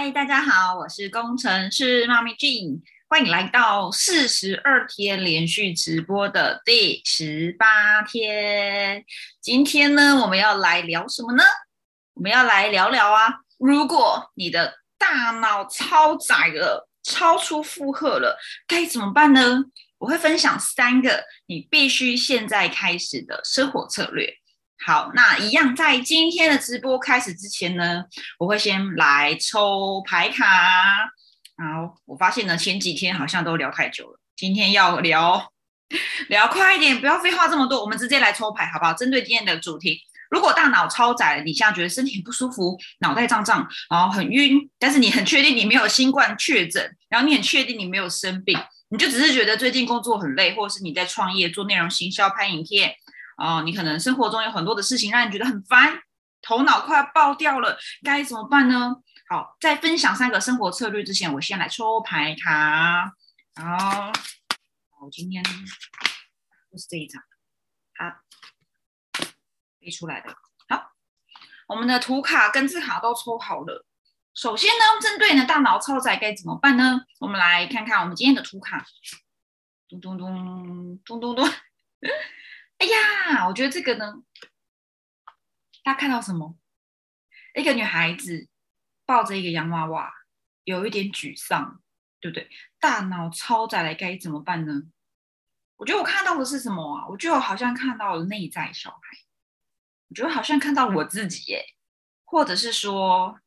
嗨，大家好，我是工程师妈咪 Jean，欢迎来到四十二天连续直播的第十八天。今天呢，我们要来聊什么呢？我们要来聊聊啊，如果你的大脑超载了，超出负荷了，该怎么办呢？我会分享三个你必须现在开始的生活策略。好，那一样在今天的直播开始之前呢，我会先来抽牌卡。好，我发现呢前几天好像都聊太久了，今天要聊聊快一点，不要废话这么多，我们直接来抽牌好不好？针对今天的主题，如果大脑超载，你现在觉得身体不舒服，脑袋胀胀，然后很晕，但是你很确定你没有新冠确诊，然后你很确定你没有生病，你就只是觉得最近工作很累，或者是你在创业做内容行销、拍影片。哦，你可能生活中有很多的事情让你觉得很烦，头脑快要爆掉了，该怎么办呢？好，在分享三个生活策略之前，我先来抽牌卡。好，我今天就是这一张，好，背出来的。好，我们的图卡跟字卡都抽好了。首先呢，针对呢大脑超载该怎么办呢？我们来看看我们今天的图卡。咚咚咚咚咚咚。哎呀，我觉得这个呢，大家看到什么？一个女孩子抱着一个洋娃娃，有一点沮丧，对不对？大脑超载了，该怎么办呢？我觉得我看到的是什么啊？我觉得我好像看到了内在小孩，我觉得好像看到我自己耶，或者是说，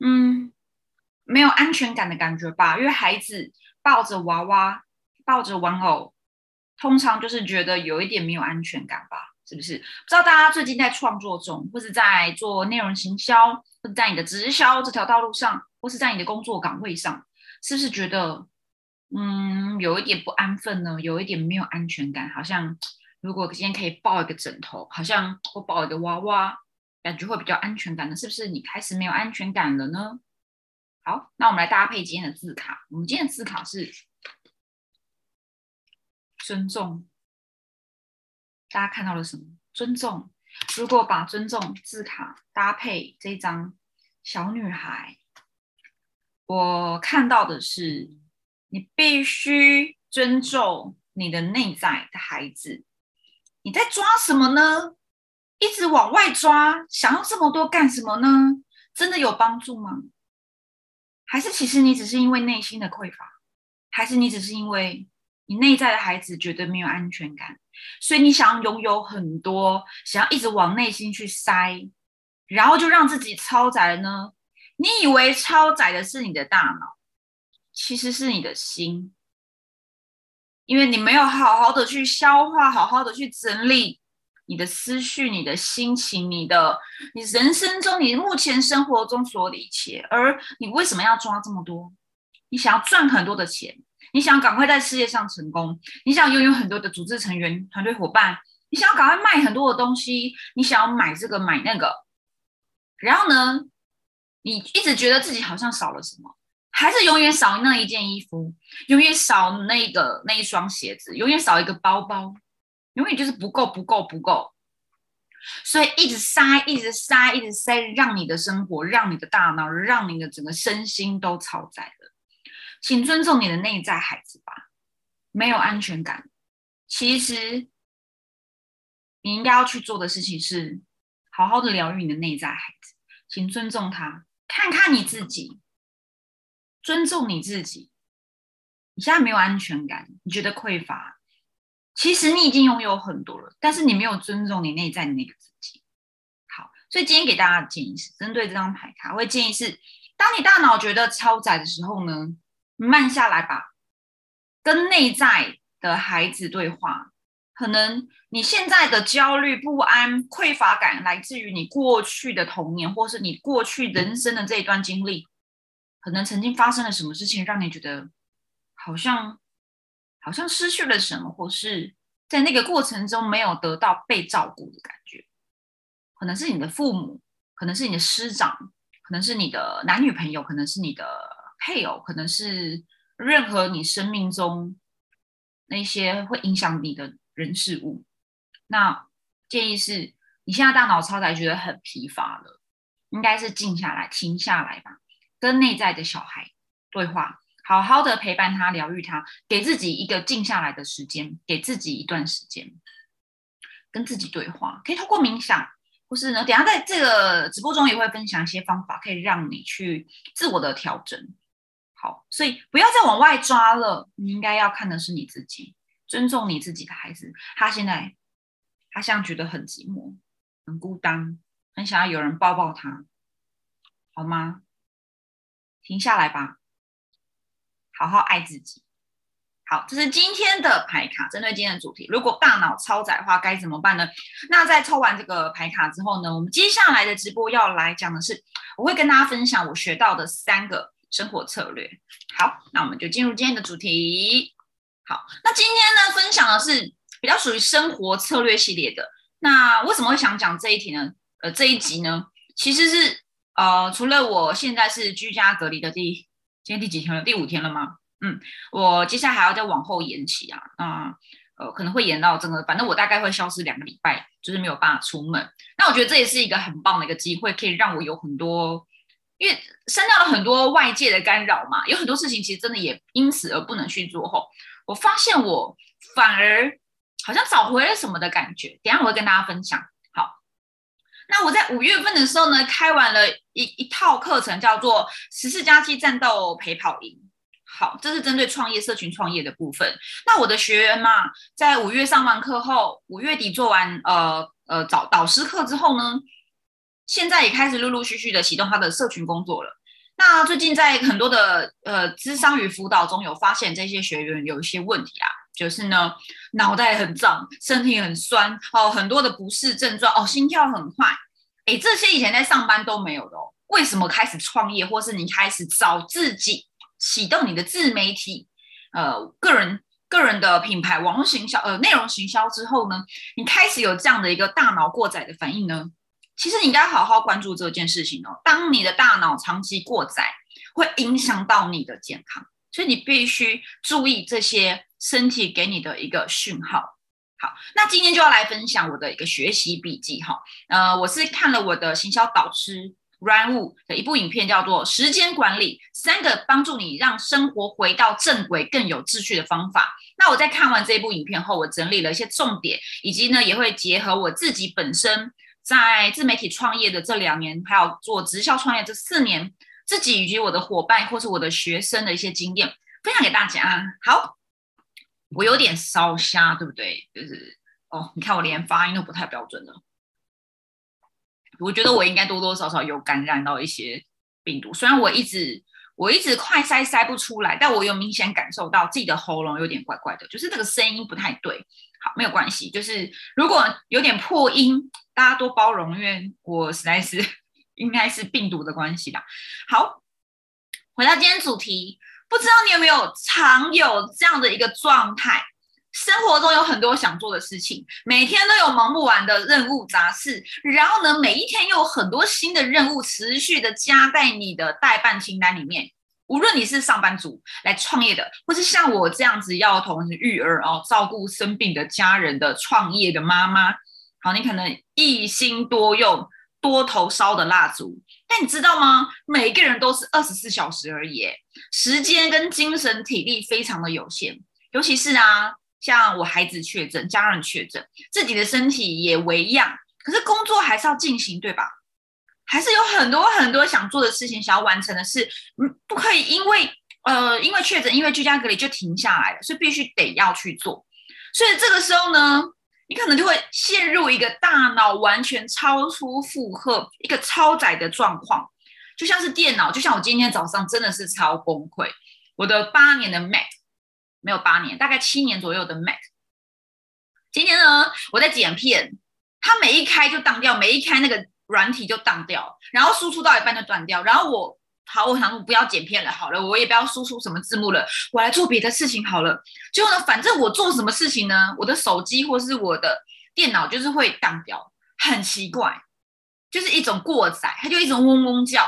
嗯，没有安全感的感觉吧？因为孩子抱着娃娃，抱着玩偶。通常就是觉得有一点没有安全感吧，是不是？不知道大家最近在创作中，或是在做内容行销，或者在你的直销这条道路上，或是在你的工作岗位上，是不是觉得嗯有一点不安分呢？有一点没有安全感？好像如果今天可以抱一个枕头，好像我抱一个娃娃，感觉会比较安全感呢？是不是你开始没有安全感了呢？好，那我们来搭配今天的字卡。我们今天的字卡是。尊重，大家看到了什么？尊重。如果把尊重字卡搭配这张小女孩，我看到的是，你必须尊重你的内在的孩子。你在抓什么呢？一直往外抓，想要这么多干什么呢？真的有帮助吗？还是其实你只是因为内心的匮乏？还是你只是因为？你内在的孩子觉得没有安全感，所以你想要拥有很多，想要一直往内心去塞，然后就让自己超载呢？你以为超载的是你的大脑，其实是你的心，因为你没有好好的去消化，好好的去整理你的思绪、你的心情、你的你人生中、你目前生活中所有的一切。而你为什么要抓这么多？你想要赚很多的钱。你想赶快在事业上成功，你想拥有很多的组织成员、团队伙伴，你想要赶快卖很多的东西，你想要买这个买那个，然后呢，你一直觉得自己好像少了什么，还是永远少那一件衣服，永远少那个那一双鞋子，永远少一个包包，永远就是不够不够不够，所以一直塞，一直塞，一直塞，让你的生活，让你的大脑，让你的整个身心都超载。请尊重你的内在孩子吧。没有安全感，其实你应该要去做的事情是好好的疗愈你的内在孩子。请尊重他，看看你自己，尊重你自己。你现在没有安全感，你觉得匮乏，其实你已经拥有很多了，但是你没有尊重你内在的那个自己。好，所以今天给大家的建议是，针对这张牌卡，我会建议是，当你大脑觉得超载的时候呢？慢下来吧，跟内在的孩子对话。可能你现在的焦虑、不安、匮乏感来自于你过去的童年，或是你过去人生的这一段经历。可能曾经发生了什么事情，让你觉得好像好像失去了什么，或是在那个过程中没有得到被照顾的感觉。可能是你的父母，可能是你的师长，可能是你的男女朋友，可能是你的。配偶可能是任何你生命中那些会影响你的人事物。那建议是，你现在大脑超载觉得很疲乏了，应该是静下来、停下来吧，跟内在的小孩对话，好好的陪伴他、疗愈他，给自己一个静下来的时间，给自己一段时间，跟自己对话，可以透过冥想，或是呢，等下在这个直播中也会分享一些方法，可以让你去自我的调整。所以不要再往外抓了，你应该要看的是你自己，尊重你自己的孩子，他现在他像觉得很寂寞、很孤单。很想要有人抱抱他，好吗？停下来吧，好好爱自己。好，这是今天的牌卡，针对今天的主题。如果大脑超载的话，该怎么办呢？那在抽完这个牌卡之后呢，我们接下来的直播要来讲的是，我会跟大家分享我学到的三个生活策略。好，那我们就进入今天的主题。好，那今天呢，分享的是比较属于生活策略系列的。那为什么会想讲这一题呢？呃，这一集呢，其实是呃，除了我现在是居家隔离的第今天第几天了？第五天了吗？嗯，我接下来还要再往后延期啊，那呃，可能会延到整个，反正我大概会消失两个礼拜，就是没有办法出门。那我觉得这也是一个很棒的一个机会，可以让我有很多，因为删掉了很多外界的干扰嘛，有很多事情其实真的也因此而不能去做。后我发现我反而好像找回了什么的感觉，等下我会跟大家分享。好那我在五月份的时候呢，开完了一一套课程，叫做十四加七战斗陪跑营。好，这是针对创业社群创业的部分。那我的学员嘛，在五月上完课后，五月底做完呃呃导导师课之后呢，现在也开始陆陆续续的启动他的社群工作了。那最近在很多的呃智商与辅导中有发现这些学员有一些问题啊，就是呢脑袋很胀，身体很酸哦，很多的不适症状哦，心跳很快，哎，这些以前在上班都没有的哦。为什么开始创业，或是你开始找自己启动你的自媒体，呃，个人个人的品牌网络行销呃内容行销之后呢，你开始有这样的一个大脑过载的反应呢？其实你应该好好关注这件事情哦。当你的大脑长期过载，会影响到你的健康，所以你必须注意这些身体给你的一个讯号。好，那今天就要来分享我的一个学习笔记哈。呃，我是看了我的行销导师 Ryan Wu 的一部影片，叫做《时间管理：三个帮助你让生活回到正轨、更有秩序的方法》。那我在看完这部影片后，我整理了一些重点，以及呢，也会结合我自己本身。在自媒体创业的这两年，还有做直销创业这四年，自己以及我的伙伴或是我的学生的一些经验，分享给大家。好，我有点烧瞎，对不对？就是哦，你看我连发音都不太标准了。我觉得我应该多多少少有感染到一些病毒，虽然我一直我一直快塞塞不出来，但我有明显感受到自己的喉咙有点怪怪的，就是这个声音不太对。没有关系，就是如果有点破音。大家多包容，因为我实在是应该是病毒的关系吧。好，回到今天主题，不知道你有没有常有这样的一个状态？生活中有很多想做的事情，每天都有忙不完的任务杂事，然后呢，每一天又有很多新的任务持续的加在你的代办清单里面。无论你是上班族来创业的，或是像我这样子要同时育儿哦，照顾生病的家人的创业的妈妈。好，你可能一心多用、多头烧的蜡烛，但你知道吗？每个人都是二十四小时而已，时间跟精神体力非常的有限。尤其是啊，像我孩子确诊、家人确诊，自己的身体也为恙，可是工作还是要进行，对吧？还是有很多很多想做的事情、想要完成的事，嗯，不可以因为呃因为确诊、因为居家隔离就停下来了，所以必须得要去做。所以这个时候呢？你可能就会陷入一个大脑完全超出负荷、一个超载的状况，就像是电脑，就像我今天早上真的是超崩溃。我的八年的 Mac 没有八年，大概七年左右的 Mac，今天呢我在剪片，它每一开就当掉，每一开那个软体就当掉，然后输出到一半就断掉，然后我。好，我想我不要剪片了，好了，我也不要输出什么字幕了，我来做别的事情好了。最后呢，反正我做什么事情呢，我的手机或是我的电脑就是会当掉，很奇怪，就是一种过载，它就一种嗡嗡叫。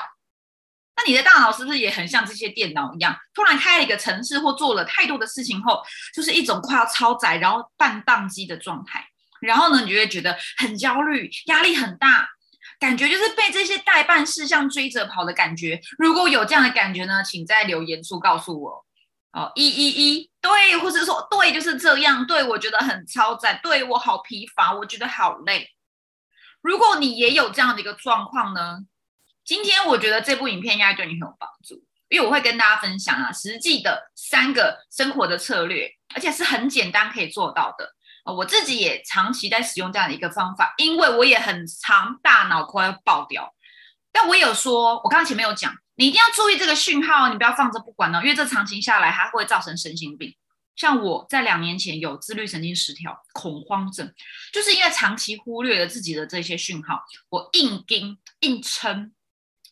那你的大脑是不是也很像这些电脑一样，突然开了一个城市或做了太多的事情后，就是一种快要超载，然后半宕机的状态。然后呢，你就会觉得很焦虑，压力很大。感觉就是被这些代办事项追着跑的感觉。如果有这样的感觉呢，请在留言处告诉我。哦，一一一，对，或者说对，就是这样。对我觉得很超载，对我好疲乏，我觉得好累。如果你也有这样的一个状况呢，今天我觉得这部影片应该对你很有帮助，因为我会跟大家分享啊，实际的三个生活的策略，而且是很简单可以做到的。我自己也长期在使用这样的一个方法，因为我也很长，大脑快要爆掉。但我有说，我刚刚前面有讲，你一定要注意这个讯号，你不要放着不管哦，因为这长期下来它会造成身心病。像我在两年前有自律神经失调、恐慌症，就是因为长期忽略了自己的这些讯号，我硬盯硬撑，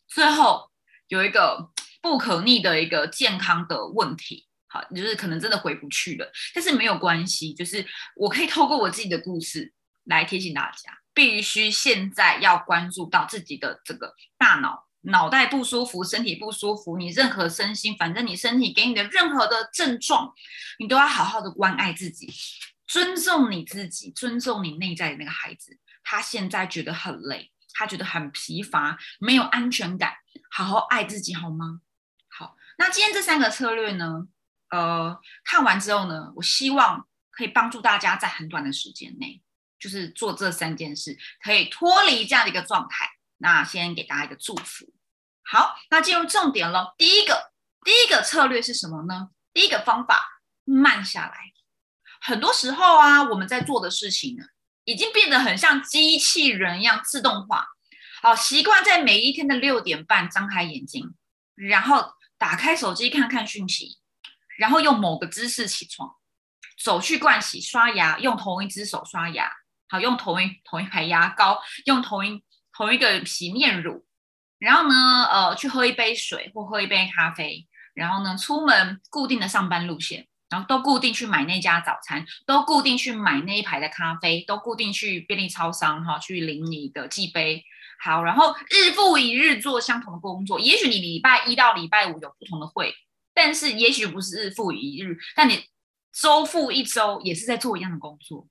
最后有一个不可逆的一个健康的问题。好，就是可能真的回不去了，但是没有关系，就是我可以透过我自己的故事来提醒大家，必须现在要关注到自己的这个大脑，脑袋不舒服，身体不舒服，你任何身心，反正你身体给你的任何的症状，你都要好好的关爱自己，尊重你自己，尊重你内在的那个孩子，他现在觉得很累，他觉得很疲乏，没有安全感，好好爱自己好吗？好，那今天这三个策略呢？呃，看完之后呢，我希望可以帮助大家在很短的时间内，就是做这三件事，可以脱离这样的一个状态。那先给大家一个祝福。好，那进入重点喽。第一个，第一个策略是什么呢？第一个方法，慢下来。很多时候啊，我们在做的事情呢，已经变得很像机器人一样自动化。好，习惯在每一天的六点半张开眼睛，然后打开手机看看讯息。然后用某个姿势起床，走去盥洗刷牙，用同一只手刷牙，好用同一同一排牙膏，用同一同一个洗面乳，然后呢，呃，去喝一杯水或喝一杯咖啡，然后呢，出门固定的上班路线，然后都固定去买那家早餐，都固定去买那一排的咖啡，都固定去便利超商哈去领你的寄杯，好，然后日复一日做相同的工作，也许你礼拜一到礼拜五有不同的会。但是也许不是日复一日，但你周复一周也是在做一样的工作，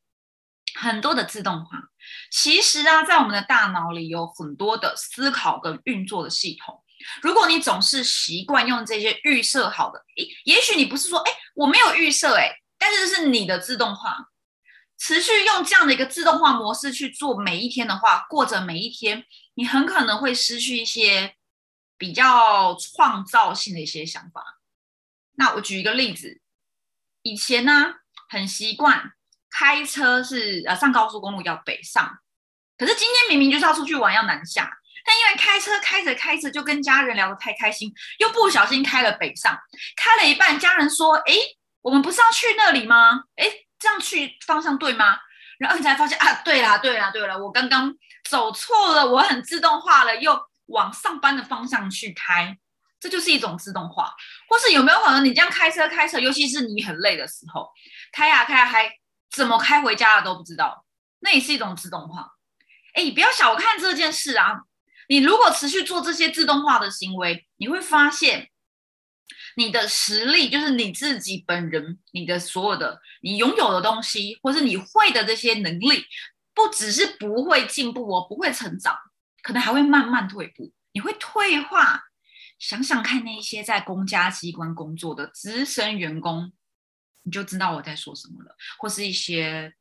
很多的自动化。其实啊，在我们的大脑里有很多的思考跟运作的系统。如果你总是习惯用这些预设好的，诶，也许你不是说，哎，我没有预设，哎，但是是你的自动化，持续用这样的一个自动化模式去做每一天的话，过着每一天，你很可能会失去一些比较创造性的一些想法。那我举一个例子，以前呢很习惯开车是呃上高速公路要北上，可是今天明明就是要出去玩要南下，但因为开车开着开着就跟家人聊得太开心，又不小心开了北上，开了一半，家人说：“哎，我们不是要去那里吗？哎，这样去方向对吗？”然后你才发现啊，对啦对啦对了，我刚刚走错了，我很自动化了，又往上班的方向去开。这就是一种自动化，或是有没有可能你这样开车开车，尤其是你很累的时候，开呀开呀，开怎么开回家的都不知道，那也是一种自动化。哎，不要小看这件事啊！你如果持续做这些自动化的行为，你会发现你的实力，就是你自己本人，你的所有的你拥有的东西，或是你会的这些能力，不只是不会进步哦，不会成长，可能还会慢慢退步，你会退化。想想看，那些在公家机关工作的资深员工，你就知道我在说什么了。或是一些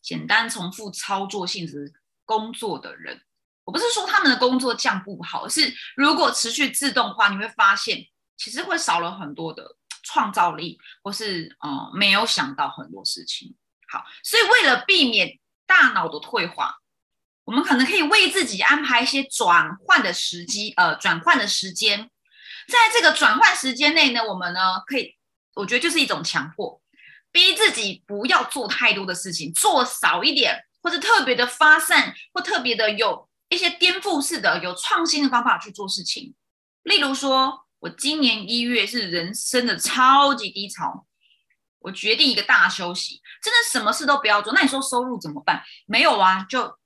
简单重复操作性质工作的人，我不是说他们的工作降不好，而是如果持续自动化，你会发现其实会少了很多的创造力，或是呃没有想到很多事情。好，所以为了避免大脑的退化，我们可能可以为自己安排一些转换的时机，呃，转换的时间。在这个转换时间内呢，我们呢可以，我觉得就是一种强迫，逼自己不要做太多的事情，做少一点，或者特别的发散，或特别的有一些颠覆式的、有创新的方法去做事情。例如说，我今年一月是人生的超级低潮，我决定一个大休息，真的什么事都不要做。那你说收入怎么办？没有啊，就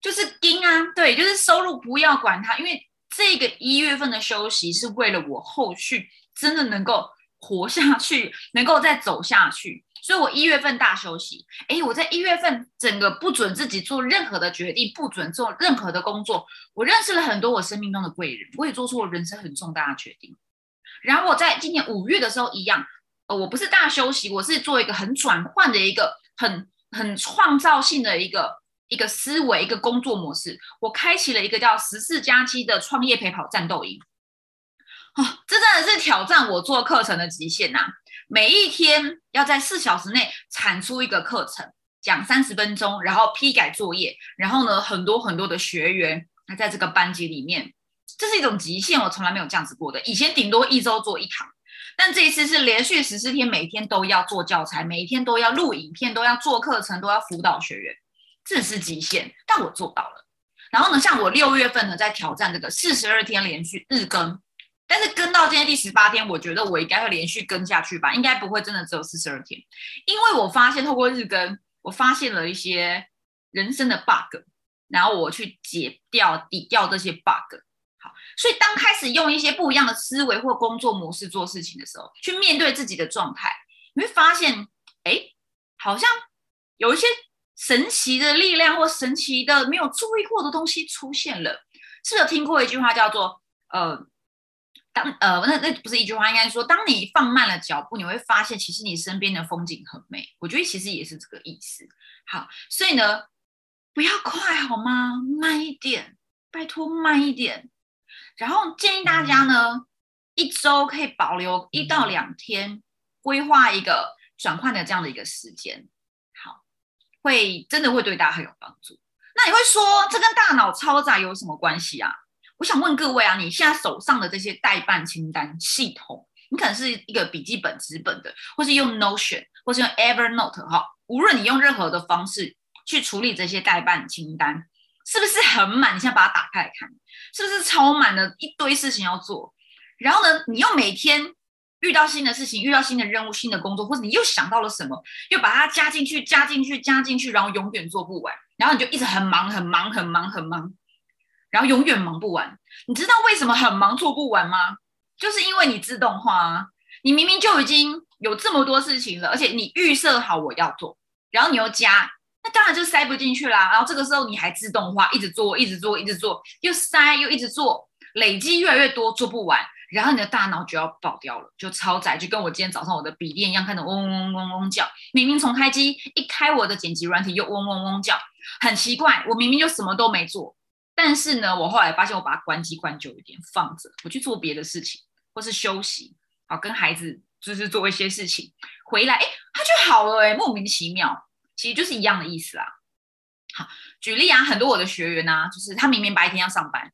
就是盯啊，对，就是收入不要管它，因为。这个一月份的休息是为了我后续真的能够活下去，能够再走下去，所以我一月份大休息。哎，我在一月份整个不准自己做任何的决定，不准做任何的工作。我认识了很多我生命中的贵人，我也做出了人生很重大的决定。然后我在今年五月的时候一样，呃，我不是大休息，我是做一个很转换的一个很很创造性的一个一个思维一个工作模式。我开启了一个叫十四加七的创业陪跑战斗营。哦，这真的是挑战我做课程的极限呐！每一天要在四小时内产出一个课程，讲三十分钟，然后批改作业，然后呢，很多很多的学员还在这个班级里面，这是一种极限，我从来没有这样子过的。以前顶多一周做一堂，但这一次是连续十四天，每天都要做教材，每天都要录影片，都要做课程，都要辅导学员，这是极限，但我做到了。然后呢，像我六月份呢，在挑战这个四十二天连续日更。但是跟到今天第十八天，我觉得我应该会连续跟下去吧，应该不会真的只有四十二天，因为我发现透过日更，我发现了一些人生的 bug，然后我去解掉、抵掉这些 bug。好，所以当开始用一些不一样的思维或工作模式做事情的时候，去面对自己的状态，你会发现，哎，好像有一些神奇的力量或神奇的没有注意过的东西出现了。是有听过一句话叫做，呃。当呃，那那不是一句话，应该说，当你放慢了脚步，你会发现，其实你身边的风景很美。我觉得其实也是这个意思。好，所以呢，不要快好吗？慢一点，拜托慢一点。然后建议大家呢，一周可以保留一到两天，规划一个转换的这样的一个时间。会真的会对大家很有帮助。那你会说，这跟大脑超载有什么关系啊？我想问各位啊，你现在手上的这些代办清单系统，你可能是一个笔记本纸本的，或是用 Notion，或是用 Evernote 哈。无论你用任何的方式去处理这些代办清单，是不是很满？你现在把它打开来看，是不是超满的一堆事情要做？然后呢，你又每天遇到新的事情，遇到新的任务、新的工作，或者你又想到了什么，又把它加进去、加进去、加进去，然后永远做不完，然后你就一直很忙、很忙、很忙、很忙。然后永远忙不完，你知道为什么很忙做不完吗？就是因为你自动化啊，你明明就已经有这么多事情了，而且你预设好我要做，然后你又加，那当然就塞不进去啦。然后这个时候你还自动化，一直做，一直做，一直做，又塞又一直做，累积越来越多，做不完，然后你的大脑就要爆掉了，就超载，就跟我今天早上我的笔电一样，看着嗡嗡嗡嗡叫，明明从开机一开我的剪辑软体又嗡嗡嗡叫，很奇怪，我明明就什么都没做。但是呢，我后来发现，我把它关机关久一点，放着，我去做别的事情，或是休息，好跟孩子就是做一些事情，回来，哎，它就好了，哎，莫名其妙，其实就是一样的意思啦。好，举例啊，很多我的学员呢，就是他明明白天要上班，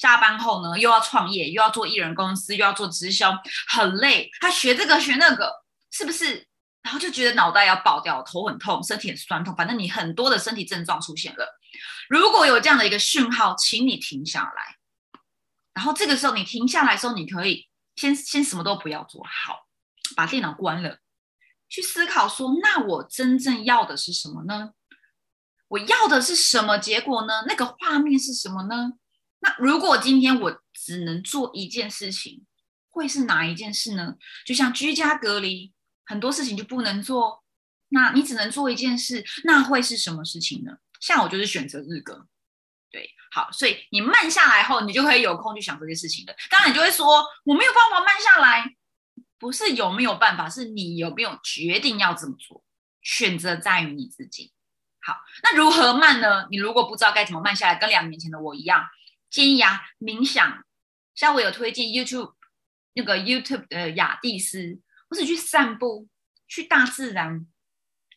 下班后呢又要创业，又要做艺人公司，又要做直销，很累，他学这个学那个，是不是？然后就觉得脑袋要爆掉，头很痛，身体很酸痛，反正你很多的身体症状出现了。如果有这样的一个讯号，请你停下来。然后这个时候你停下来的时候，你可以先先什么都不要做好，把电脑关了，去思考说：那我真正要的是什么呢？我要的是什么结果呢？那个画面是什么呢？那如果今天我只能做一件事情，会是哪一件事呢？就像居家隔离，很多事情就不能做，那你只能做一件事，那会是什么事情呢？像我就是选择日更，对，好，所以你慢下来后，你就可以有空去想这些事情的。当然，你就会说我没有办法慢下来，不是有没有办法，是你有没有决定要这么做，选择在于你自己。好，那如何慢呢？你如果不知道该怎么慢下来，跟两年前的我一样，建议啊，冥想。像我有推荐 YouTube 那个 YouTube 的雅蒂斯，或是去散步，去大自然。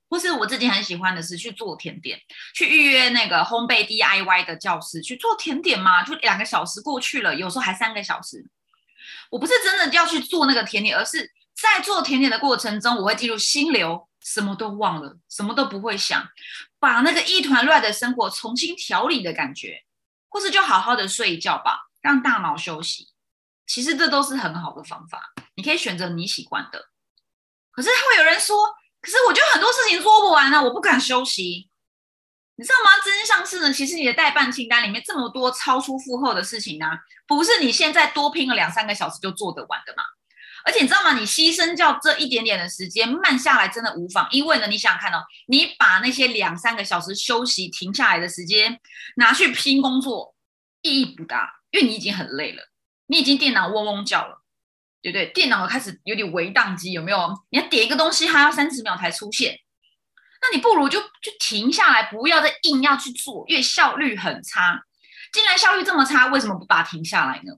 或是我自己很喜欢的是去做甜点，去预约那个烘焙 DIY 的教室去做甜点嘛，就两个小时过去了，有时候还三个小时。我不是真的要去做那个甜点，而是在做甜点的过程中，我会进入心流，什么都忘了，什么都不会想，把那个一团乱的生活重新调理的感觉，或是就好好的睡一觉吧，让大脑休息。其实这都是很好的方法，你可以选择你喜欢的。可是会有人说。可是我觉得很多事情做不完呢，我不敢休息，你知道吗？真相是呢，其实你的代办清单里面这么多超出负荷的事情呢，不是你现在多拼了两三个小时就做得完的嘛，而且你知道吗？你牺牲掉这一点点的时间，慢下来真的无妨。因为呢，你想想看哦，你把那些两三个小时休息停下来的时间拿去拼工作，意义不大，因为你已经很累了，你已经电脑嗡嗡叫了，对不对？电脑开始有点微宕机，有没有？你要点一个东西，还要三十秒才出现，那你不如就就停下来，不要再硬要去做，因为效率很差。既然效率这么差，为什么不把它停下来呢？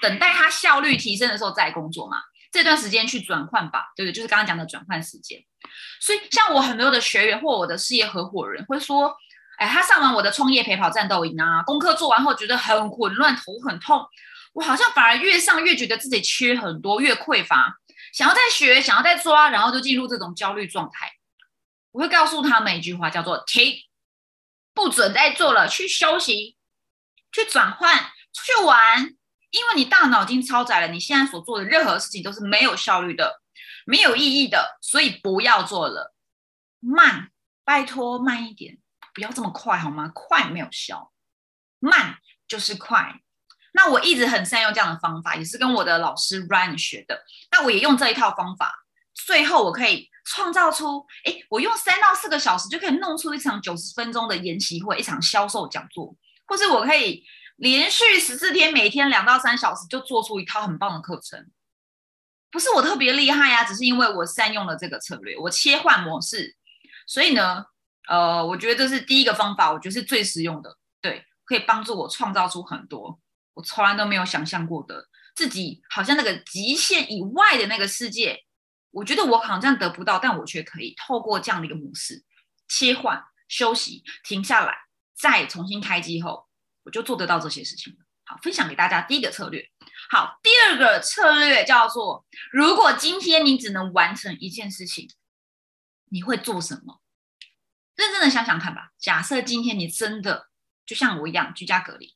等待它效率提升的时候再工作嘛？这段时间去转换吧，对不对？就是刚刚讲的转换时间。所以，像我很多的学员或我的事业合伙人会说：“哎，他上完我的创业陪跑战斗营啊，功课做完后觉得很混乱，头很痛。我好像反而越上越觉得自己缺很多，越匮乏，想要再学，想要再抓，然后就进入这种焦虑状态。”我会告诉他们一句话，叫做“停，不准再做了，去休息，去转换，去玩。”因为你大脑已经超载了，你现在所做的任何事情都是没有效率的、没有意义的，所以不要做了。慢，拜托慢一点，不要这么快好吗？快没有效，慢就是快。那我一直很善用这样的方法，也是跟我的老师 Ryan 学的。那我也用这一套方法，最后我可以创造出，哎，我用三到四个小时就可以弄出一场九十分钟的研习会，一场销售讲座，或是我可以。连续十四天，每天两到三小时，就做出一套很棒的课程。不是我特别厉害呀，只是因为我善用了这个策略，我切换模式。所以呢，呃，我觉得这是第一个方法，我觉得是最实用的，对，可以帮助我创造出很多我从来都没有想象过的自己，好像那个极限以外的那个世界。我觉得我好像得不到，但我却可以透过这样的一个模式切换、休息、停下来，再重新开机后。我就做得到这些事情。好，分享给大家第一个策略。好，第二个策略叫做：如果今天你只能完成一件事情，你会做什么？认真的想想看吧。假设今天你真的就像我一样居家隔离，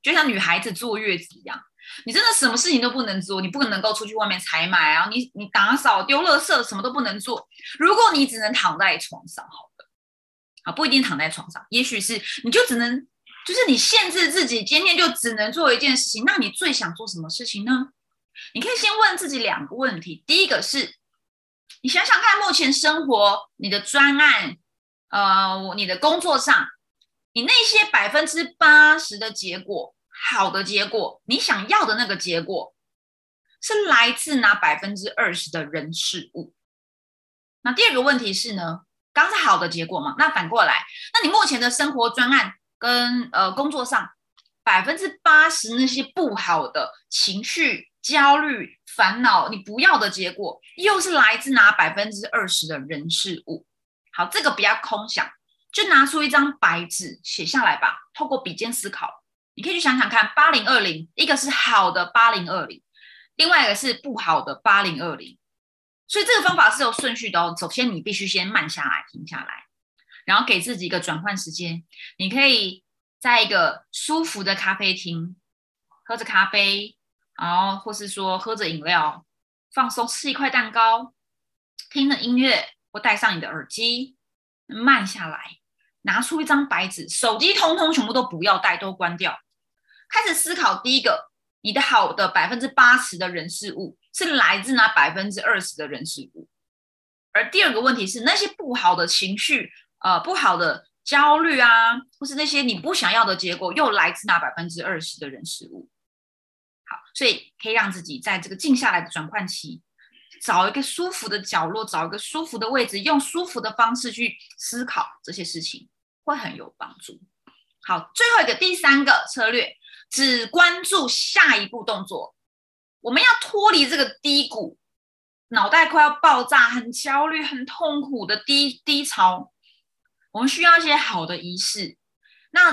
就像女孩子坐月子一样，你真的什么事情都不能做，你不可能够出去外面采买啊，你你打扫、丢垃圾，什么都不能做。如果你只能躺在床上，好的，啊，不一定躺在床上，也许是你就只能。就是你限制自己今天就只能做一件事情，那你最想做什么事情呢？你可以先问自己两个问题。第一个是，你想想看，目前生活、你的专案、呃，你的工作上，你那些百分之八十的结果，好的结果，你想要的那个结果，是来自哪百分之二十的人事物？那第二个问题是呢？刚是好的结果嘛？那反过来，那你目前的生活专案？跟呃工作上百分之八十那些不好的情绪、焦虑、烦恼，你不要的结果，又是来自拿百分之二十的人事物。好，这个不要空想，就拿出一张白纸写下来吧。透过笔尖思考，你可以去想想看，八零二零，一个是好的八零二零，另外一个是不好的八零二零。所以这个方法是有顺序的哦。首先，你必须先慢下来，停下来。然后给自己一个转换时间，你可以在一个舒服的咖啡厅喝着咖啡，然后或是说喝着饮料，放松，吃一块蛋糕，听着音乐，或戴上你的耳机，慢下来，拿出一张白纸，手机通通全部都不要带，都关掉，开始思考。第一个，你的好的百分之八十的人事物是来自那百分之二十的人事物，而第二个问题是那些不好的情绪。呃，不好的焦虑啊，或是那些你不想要的结果，又来自那百分之二十的人事物。好，所以可以让自己在这个静下来的转换期，找一个舒服的角落，找一个舒服的位置，用舒服的方式去思考这些事情，会很有帮助。好，最后一个第三个策略，只关注下一步动作。我们要脱离这个低谷，脑袋快要爆炸，很焦虑、很痛苦的低低潮。我们需要一些好的仪式，那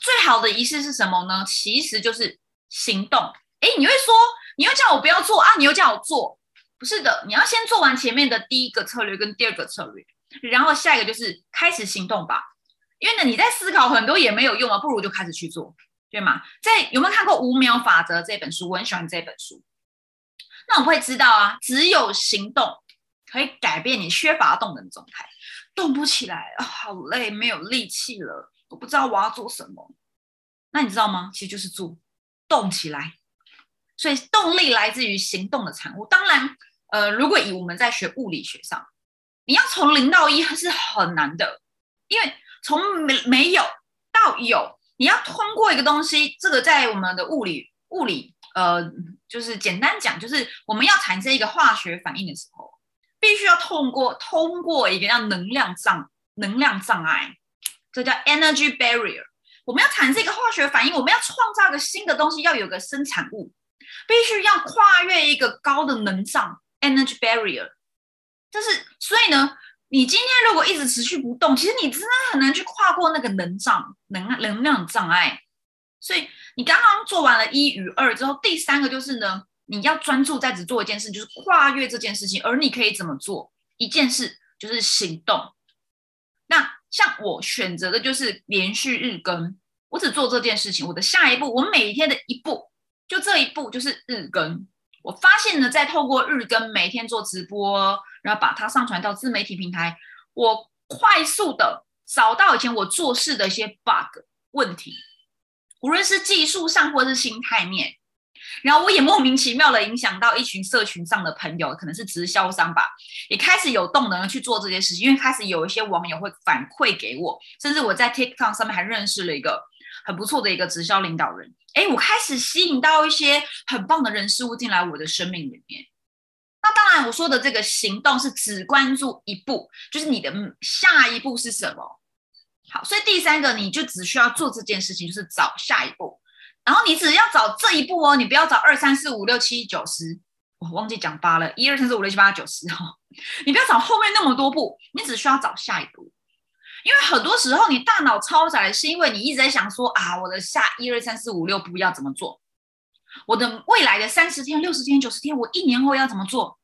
最好的仪式是什么呢？其实就是行动。哎，你会说，你又叫我不要做啊，你又叫我做，不是的，你要先做完前面的第一个策略跟第二个策略，然后下一个就是开始行动吧。因为呢，你在思考很多也没有用啊，不如就开始去做，对吗？在有没有看过《五秒法则》这本书？我很喜欢这本书。那我会知道啊，只有行动可以改变你缺乏动能的状态。动不起来啊，好累，没有力气了，我不知道我要做什么。那你知道吗？其实就是做，动起来。所以动力来自于行动的产物。当然，呃，如果以我们在学物理学上，你要从零到一是很难的，因为从没没有到有，你要通过一个东西，这个在我们的物理物理，呃，就是简单讲，就是我们要产生一个化学反应的时候，必须要通过通过一个叫能量障能量障碍，这叫 energy barrier。我们要产生一个化学反应，我们要创造个新的东西，要有个生产物，必须要跨越一个高的能障 energy barrier。就是，所以呢，你今天如果一直持续不动，其实你真的很难去跨过那个能障能能量障碍。所以你刚刚做完了一与二之后，第三个就是呢，你要专注在只做一件事，就是跨越这件事情。而你可以怎么做？一件事就是行动。那像我选择的就是连续日更，我只做这件事情。我的下一步，我每一天的一步，就这一步就是日更。我发现呢，在透过日更，每天做直播，然后把它上传到自媒体平台，我快速的找到以前我做事的一些 bug 问题，无论是技术上或是心态面，然后我也莫名其妙的影响到一群社群上的朋友，可能是直销商吧，也开始有动能去做这件事情，因为开始有一些网友会反馈给我，甚至我在 TikTok 上面还认识了一个很不错的一个直销领导人。哎，我开始吸引到一些很棒的人事物进来我的生命里面。那当然，我说的这个行动是只关注一步，就是你的下一步是什么。好，所以第三个，你就只需要做这件事情，就是找下一步。然后你只要找这一步哦，你不要找二三四五六七九十，我忘记讲八了，一二三四五六七八九十哈。你不要找后面那么多步，你只需要找下一步。因为很多时候你大脑超载，是因为你一直在想说啊，我的下一二三四五六步要怎么做？我的未来的三十天、六十天、九十天，我一年后要怎么做？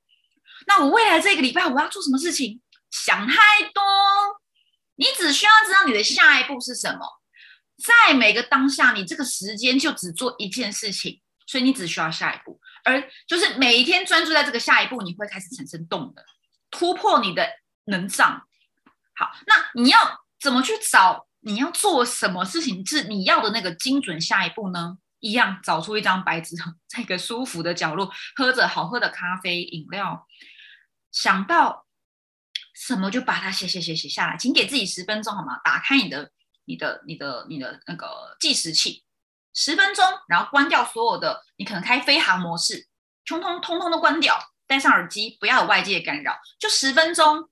那我未来这个礼拜我要做什么事情？想太多，你只需要知道你的下一步是什么，在每个当下，你这个时间就只做一件事情，所以你只需要下一步，而就是每一天专注在这个下一步，你会开始产生动能，突破你的能障。好，那你要怎么去找？你要做什么事情是你要的那个精准下一步呢？一样，找出一张白纸，在一个舒服的角落，喝着好喝的咖啡饮料，想到什么就把它写写写写下来。请给自己十分钟好吗？打开你的、你的、你的、你的那个计时器，十分钟，然后关掉所有的，你可能开飞行模式，通通通通都关掉，戴上耳机，不要有外界干扰，就十分钟。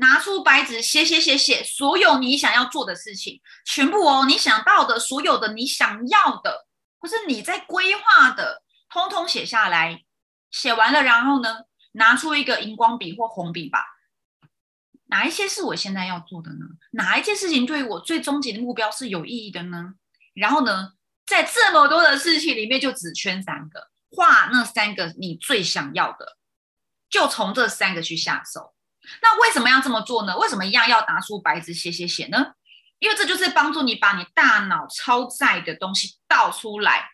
拿出白纸，写写写写，所有你想要做的事情，全部哦，你想到的，所有的你想要的，或是你在规划的，通通写下来。写完了，然后呢，拿出一个荧光笔或红笔吧。哪一些是我现在要做的呢？哪一件事情对于我最终极的目标是有意义的呢？然后呢，在这么多的事情里面，就只圈三个，画那三个你最想要的，就从这三个去下手。那为什么要这么做呢？为什么一样要拿出白纸写写写呢？因为这就是帮助你把你大脑超载的东西倒出来。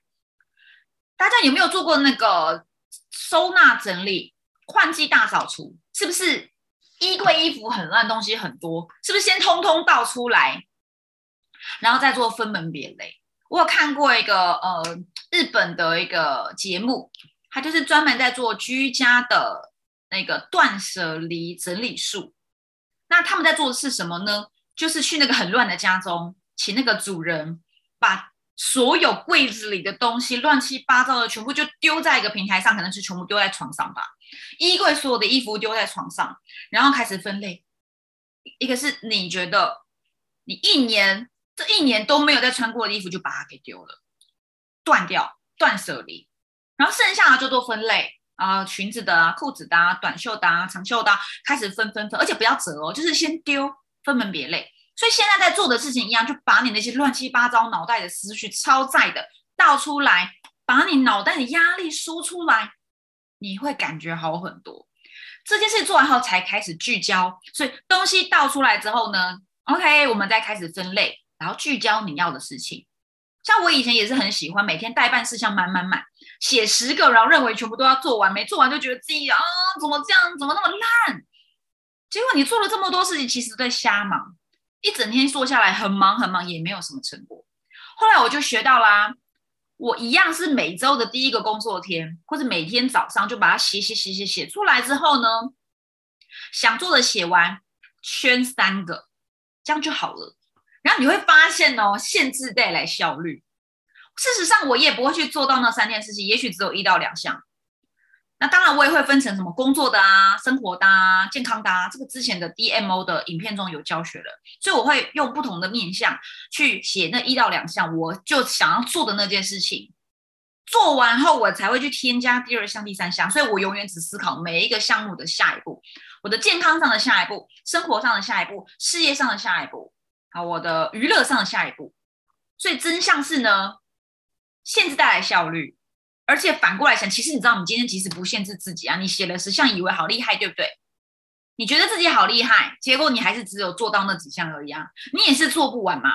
大家有没有做过那个收纳整理、换季大扫除？是不是衣柜衣服很乱，东西很多？是不是先通通倒出来，然后再做分门别类？我有看过一个呃日本的一个节目，它就是专门在做居家的。那个断舍离整理术，那他们在做的是什么呢？就是去那个很乱的家中，请那个主人把所有柜子里的东西乱七八糟的全部就丢在一个平台上，可能是全部丢在床上吧。衣柜所有的衣服丢在床上，然后开始分类。一个是你觉得你一年这一年都没有再穿过的衣服，就把它给丢了，断掉，断舍离。然后剩下的就做分类。啊，裙子的啊，裤子的啊，短袖的啊，长袖的，啊开始分分分，而且不要折哦，就是先丢，分门别类。所以现在在做的事情一样，就把你那些乱七八糟脑袋的思绪超载的倒出来，把你脑袋的压力输出来，你会感觉好很多。这件事做完后才开始聚焦，所以东西倒出来之后呢，OK，我们再开始分类，然后聚焦你要的事情。像我以前也是很喜欢每天代办事项满满满，写十个，然后认为全部都要做完，没做完就觉得自己啊怎么这样，怎么那么烂？结果你做了这么多事情，其实在瞎忙，一整天做下来很忙很忙，也没有什么成果。后来我就学到啦，我一样是每周的第一个工作天，或者每天早上就把它写写写写写出来之后呢，想做的写完，圈三个，这样就好了。然后你会发现哦，限制带来效率。事实上，我也不会去做到那三件事情，也许只有一到两项。那当然，我也会分成什么工作的啊、生活的啊、健康的啊。这个之前的 DMO 的影片中有教学了，所以我会用不同的面向去写那一到两项，我就想要做的那件事情。做完后，我才会去添加第二项、第三项。所以我永远只思考每一个项目的下一步，我的健康上的下一步，生活上的下一步，事业上的下一步，啊，我的娱乐上的下一步。所以真相是呢，限制带来效率。而且反过来想，其实你知道，你今天即使不限制自己啊，你写了十项，以为好厉害，对不对？你觉得自己好厉害，结果你还是只有做到那几项而已啊，你也是做不完嘛。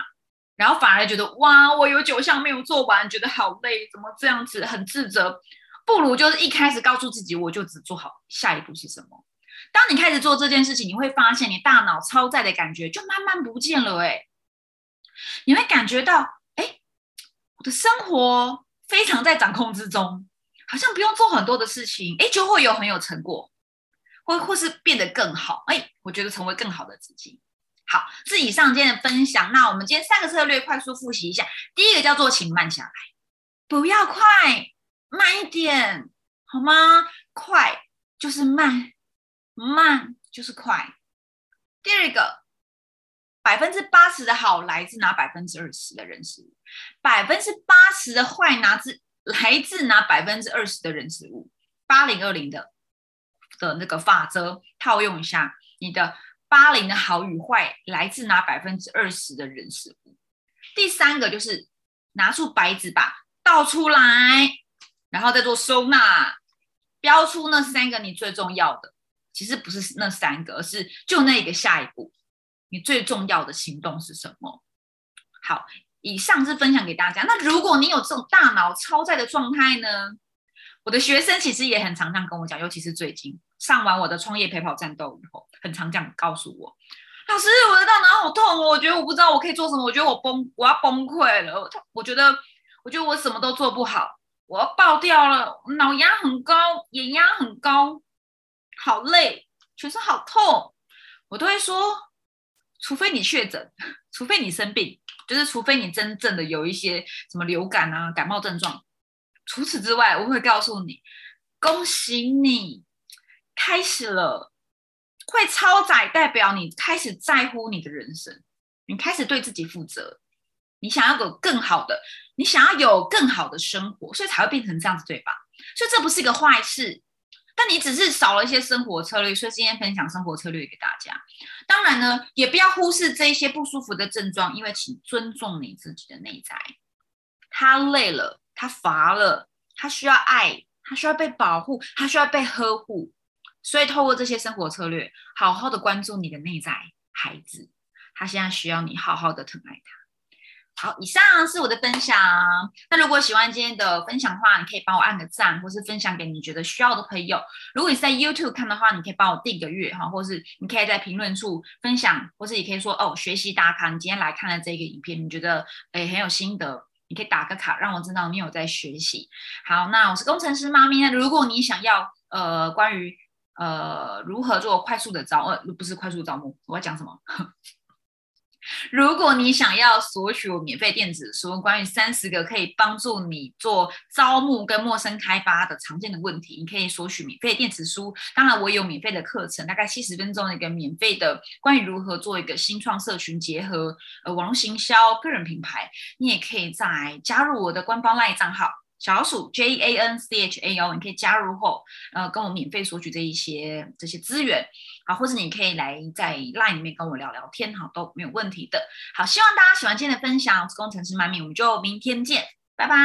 然后反而觉得哇，我有九项没有做完，觉得好累，怎么这样子，很自责。不如就是一开始告诉自己，我就只做好下一步是什么。当你开始做这件事情，你会发现你大脑超载的感觉就慢慢不见了。哎，你会感觉到，哎，我的生活。非常在掌控之中，好像不用做很多的事情，哎，就会有很有成果，或或是变得更好，哎，我觉得成为更好的自己。好，是以上今天的分享。那我们今天三个策略快速复习一下。第一个叫做请慢下来，不要快，慢一点，好吗？快就是慢，慢就是快。第二个。百分之八十的好来自拿百分之二十的人事物，百分之八十的坏拿自来自拿百分之二十的人事物。八零二零的的那个法则套用一下，你的八零的好与坏来自拿百分之二十的人事物。第三个就是拿出白纸把倒出来，然后再做收纳，标出那三个你最重要的。其实不是那三个，而是就那个下一步。你最重要的行动是什么？好，以上是分享给大家。那如果你有这种大脑超载的状态呢？我的学生其实也很常常跟我讲，尤其是最近上完我的创业陪跑战斗以后，很常这样告诉我：“老师，我的大脑好痛哦，我觉得我不知道我可以做什么，我觉得我崩，我要崩溃了。我觉得，我觉得我什么都做不好，我要爆掉了，脑压很高，眼压很高，好累，全身好痛。”我都会说。除非你确诊，除非你生病，就是除非你真正的有一些什么流感啊、感冒症状。除此之外，我会告诉你，恭喜你开始了。会超载代表你开始在乎你的人生，你开始对自己负责，你想要有更好的，你想要有更好的生活，所以才会变成这样子，对吧？所以这不是一个坏事。但你只是少了一些生活策略，所以今天分享生活策略给大家。当然呢，也不要忽视这一些不舒服的症状，因为请尊重你自己的内在。他累了，他乏了，他需要爱，他需要被保护，他需要被呵护。所以透过这些生活策略，好好的关注你的内在孩子，他现在需要你好好的疼爱他。好，以上是我的分享。那如果喜欢今天的分享的话，你可以帮我按个赞，或是分享给你觉得需要的朋友。如果你是在 YouTube 看的话，你可以帮我订个月哈，或是你可以在评论处分享，或是你可以说哦，学习打卡，你今天来看了这个影片，你觉得诶很有心得，你可以打个卡，让我知道你有在学习。好，那我是工程师妈咪。那如果你想要呃关于呃如何做快速的招呃不是快速招募，我要讲什么？如果你想要索取我免费电子书，关于三十个可以帮助你做招募跟陌生开发的常见的问题，你可以索取免费电子书。当然，我有免费的课程，大概七十分钟的一个免费的关于如何做一个新创社群结合呃网络行销个人品牌，你也可以在加入我的官方 LINE 账号。小老鼠 J A N C H A O，你可以加入后，呃，跟我免费索取这一些这些资源，好，或者你可以来在 LINE 里面跟我聊聊天，好，都没有问题的。好，希望大家喜欢今天的分享，我是工程师妈咪，我们就明天见，拜拜。